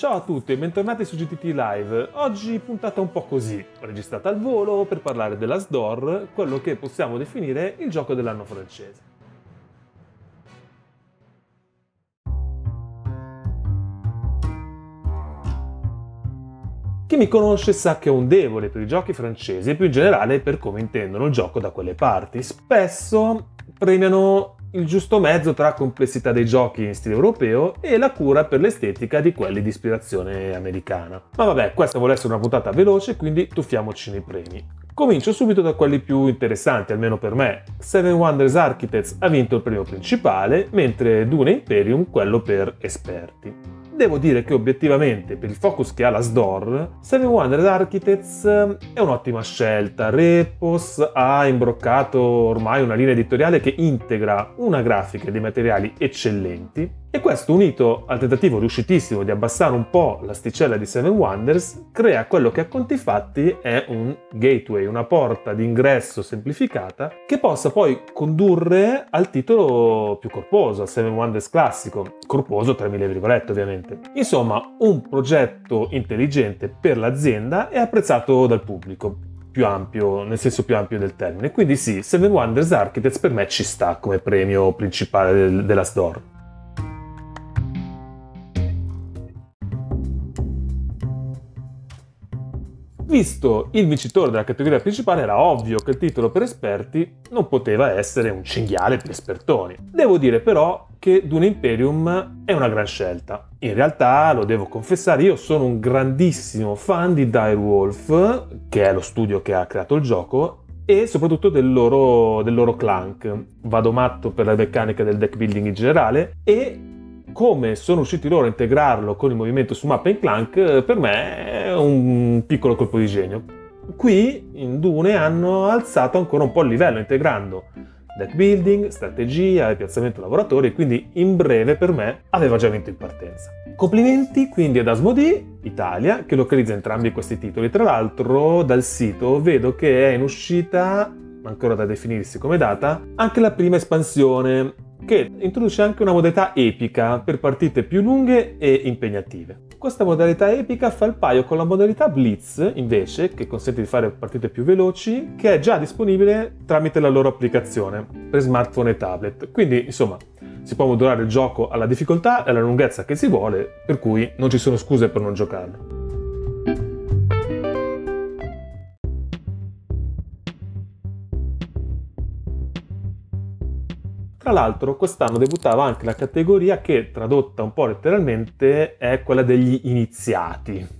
Ciao a tutti e bentornati su GTT Live. Oggi puntata un po' così, registrata al volo per parlare della SDOR, quello che possiamo definire il gioco dell'anno francese. Chi mi conosce sa che ho un debole per i giochi francesi e più in generale per come intendono il gioco da quelle parti. Spesso premiano il giusto mezzo tra complessità dei giochi in stile europeo e la cura per l'estetica di quelli di ispirazione americana. Ma vabbè, questa vuole essere una puntata veloce, quindi tuffiamoci nei premi. Comincio subito da quelli più interessanti, almeno per me. Seven Wonders Architects ha vinto il premio principale, mentre Dune Imperium quello per esperti devo dire che obiettivamente, per il focus che ha la SDOR, Seven Wonders Architects eh, è un'ottima scelta. Repos ha imbroccato ormai una linea editoriale che integra una grafica e dei materiali eccellenti e questo, unito al tentativo riuscitissimo di abbassare un po' l'asticella di Seven Wonders, crea quello che a conti fatti è un gateway, una porta d'ingresso semplificata che possa poi condurre al titolo più corposo, al Seven Wonders classico, corposo tra mille virgolette ovviamente. Insomma, un progetto intelligente per l'azienda e apprezzato dal pubblico più ampio, nel senso più ampio del termine. Quindi sì, Seven Wonders Architects per me ci sta come premio principale del, della store. Visto il vincitore della categoria principale era ovvio che il titolo per esperti non poteva essere un cinghiale per espertoni. Devo dire però che Dune Imperium è una gran scelta. In realtà, lo devo confessare, io sono un grandissimo fan di Direwolf, che è lo studio che ha creato il gioco, e soprattutto del loro, del loro clank. Vado matto per la meccanica del deck building in generale e come sono riusciti loro a integrarlo con il movimento su Mappa Clank, eh, per me è un piccolo colpo di genio. Qui in Dune hanno alzato ancora un po' il livello, integrando deck building, strategia e piazzamento lavoratori, quindi in breve per me aveva già vinto in partenza. Complimenti quindi ad Asmodee Italia, che localizza entrambi questi titoli. Tra l'altro dal sito vedo che è in uscita, ancora da definirsi come data, anche la prima espansione che introduce anche una modalità epica per partite più lunghe e impegnative. Questa modalità epica fa il paio con la modalità Blitz, invece, che consente di fare partite più veloci, che è già disponibile tramite la loro applicazione per smartphone e tablet. Quindi, insomma, si può modulare il gioco alla difficoltà e alla lunghezza che si vuole, per cui non ci sono scuse per non giocarlo. Tra l'altro quest'anno debuttava anche la categoria che, tradotta un po' letteralmente, è quella degli iniziati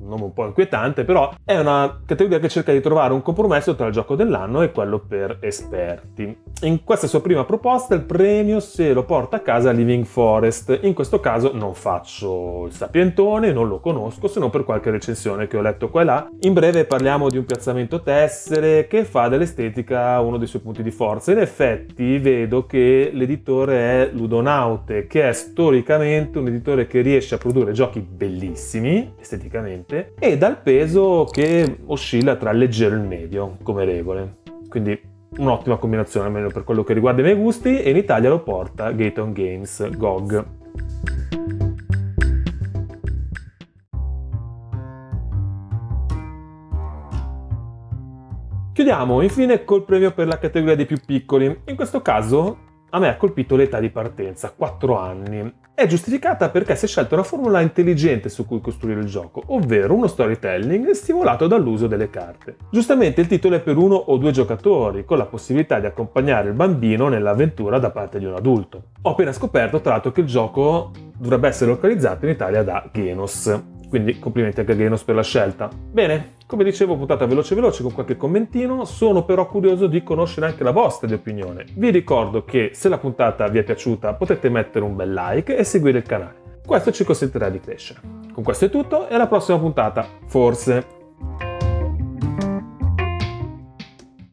un nome un po' inquietante, però è una categoria che cerca di trovare un compromesso tra il gioco dell'anno e quello per esperti. In questa sua prima proposta il premio se lo porta a casa Living Forest. In questo caso non faccio il sapientone, non lo conosco se non per qualche recensione che ho letto qua e là. In breve parliamo di un piazzamento tessere che fa dell'estetica uno dei suoi punti di forza. In effetti vedo che l'editore è Ludonaute, che è storicamente un editore che riesce a produrre giochi bellissimi esteticamente leggermente e dal peso che oscilla tra il leggero e il medio come regole. Quindi un'ottima combinazione almeno per quello che riguarda i miei gusti e in Italia lo porta Gaton Games GOG. Chiudiamo infine col premio per la categoria dei più piccoli. In questo caso a me ha colpito l'età di partenza, 4 anni. È giustificata perché si è scelta una formula intelligente su cui costruire il gioco, ovvero uno storytelling stimolato dall'uso delle carte. Giustamente il titolo è per uno o due giocatori, con la possibilità di accompagnare il bambino nell'avventura da parte di un adulto. Ho appena scoperto tra l'altro che il gioco dovrebbe essere localizzato in Italia da Genos, quindi complimenti a Genos per la scelta. Bene, come dicevo, puntata veloce veloce con qualche commentino, sono però curioso di conoscere anche la vostra di opinione. Vi ricordo che se la puntata vi è piaciuta potete mettere un bel like e seguire il canale. Questo ci consentirà di crescere. Con questo è tutto e alla prossima puntata, forse.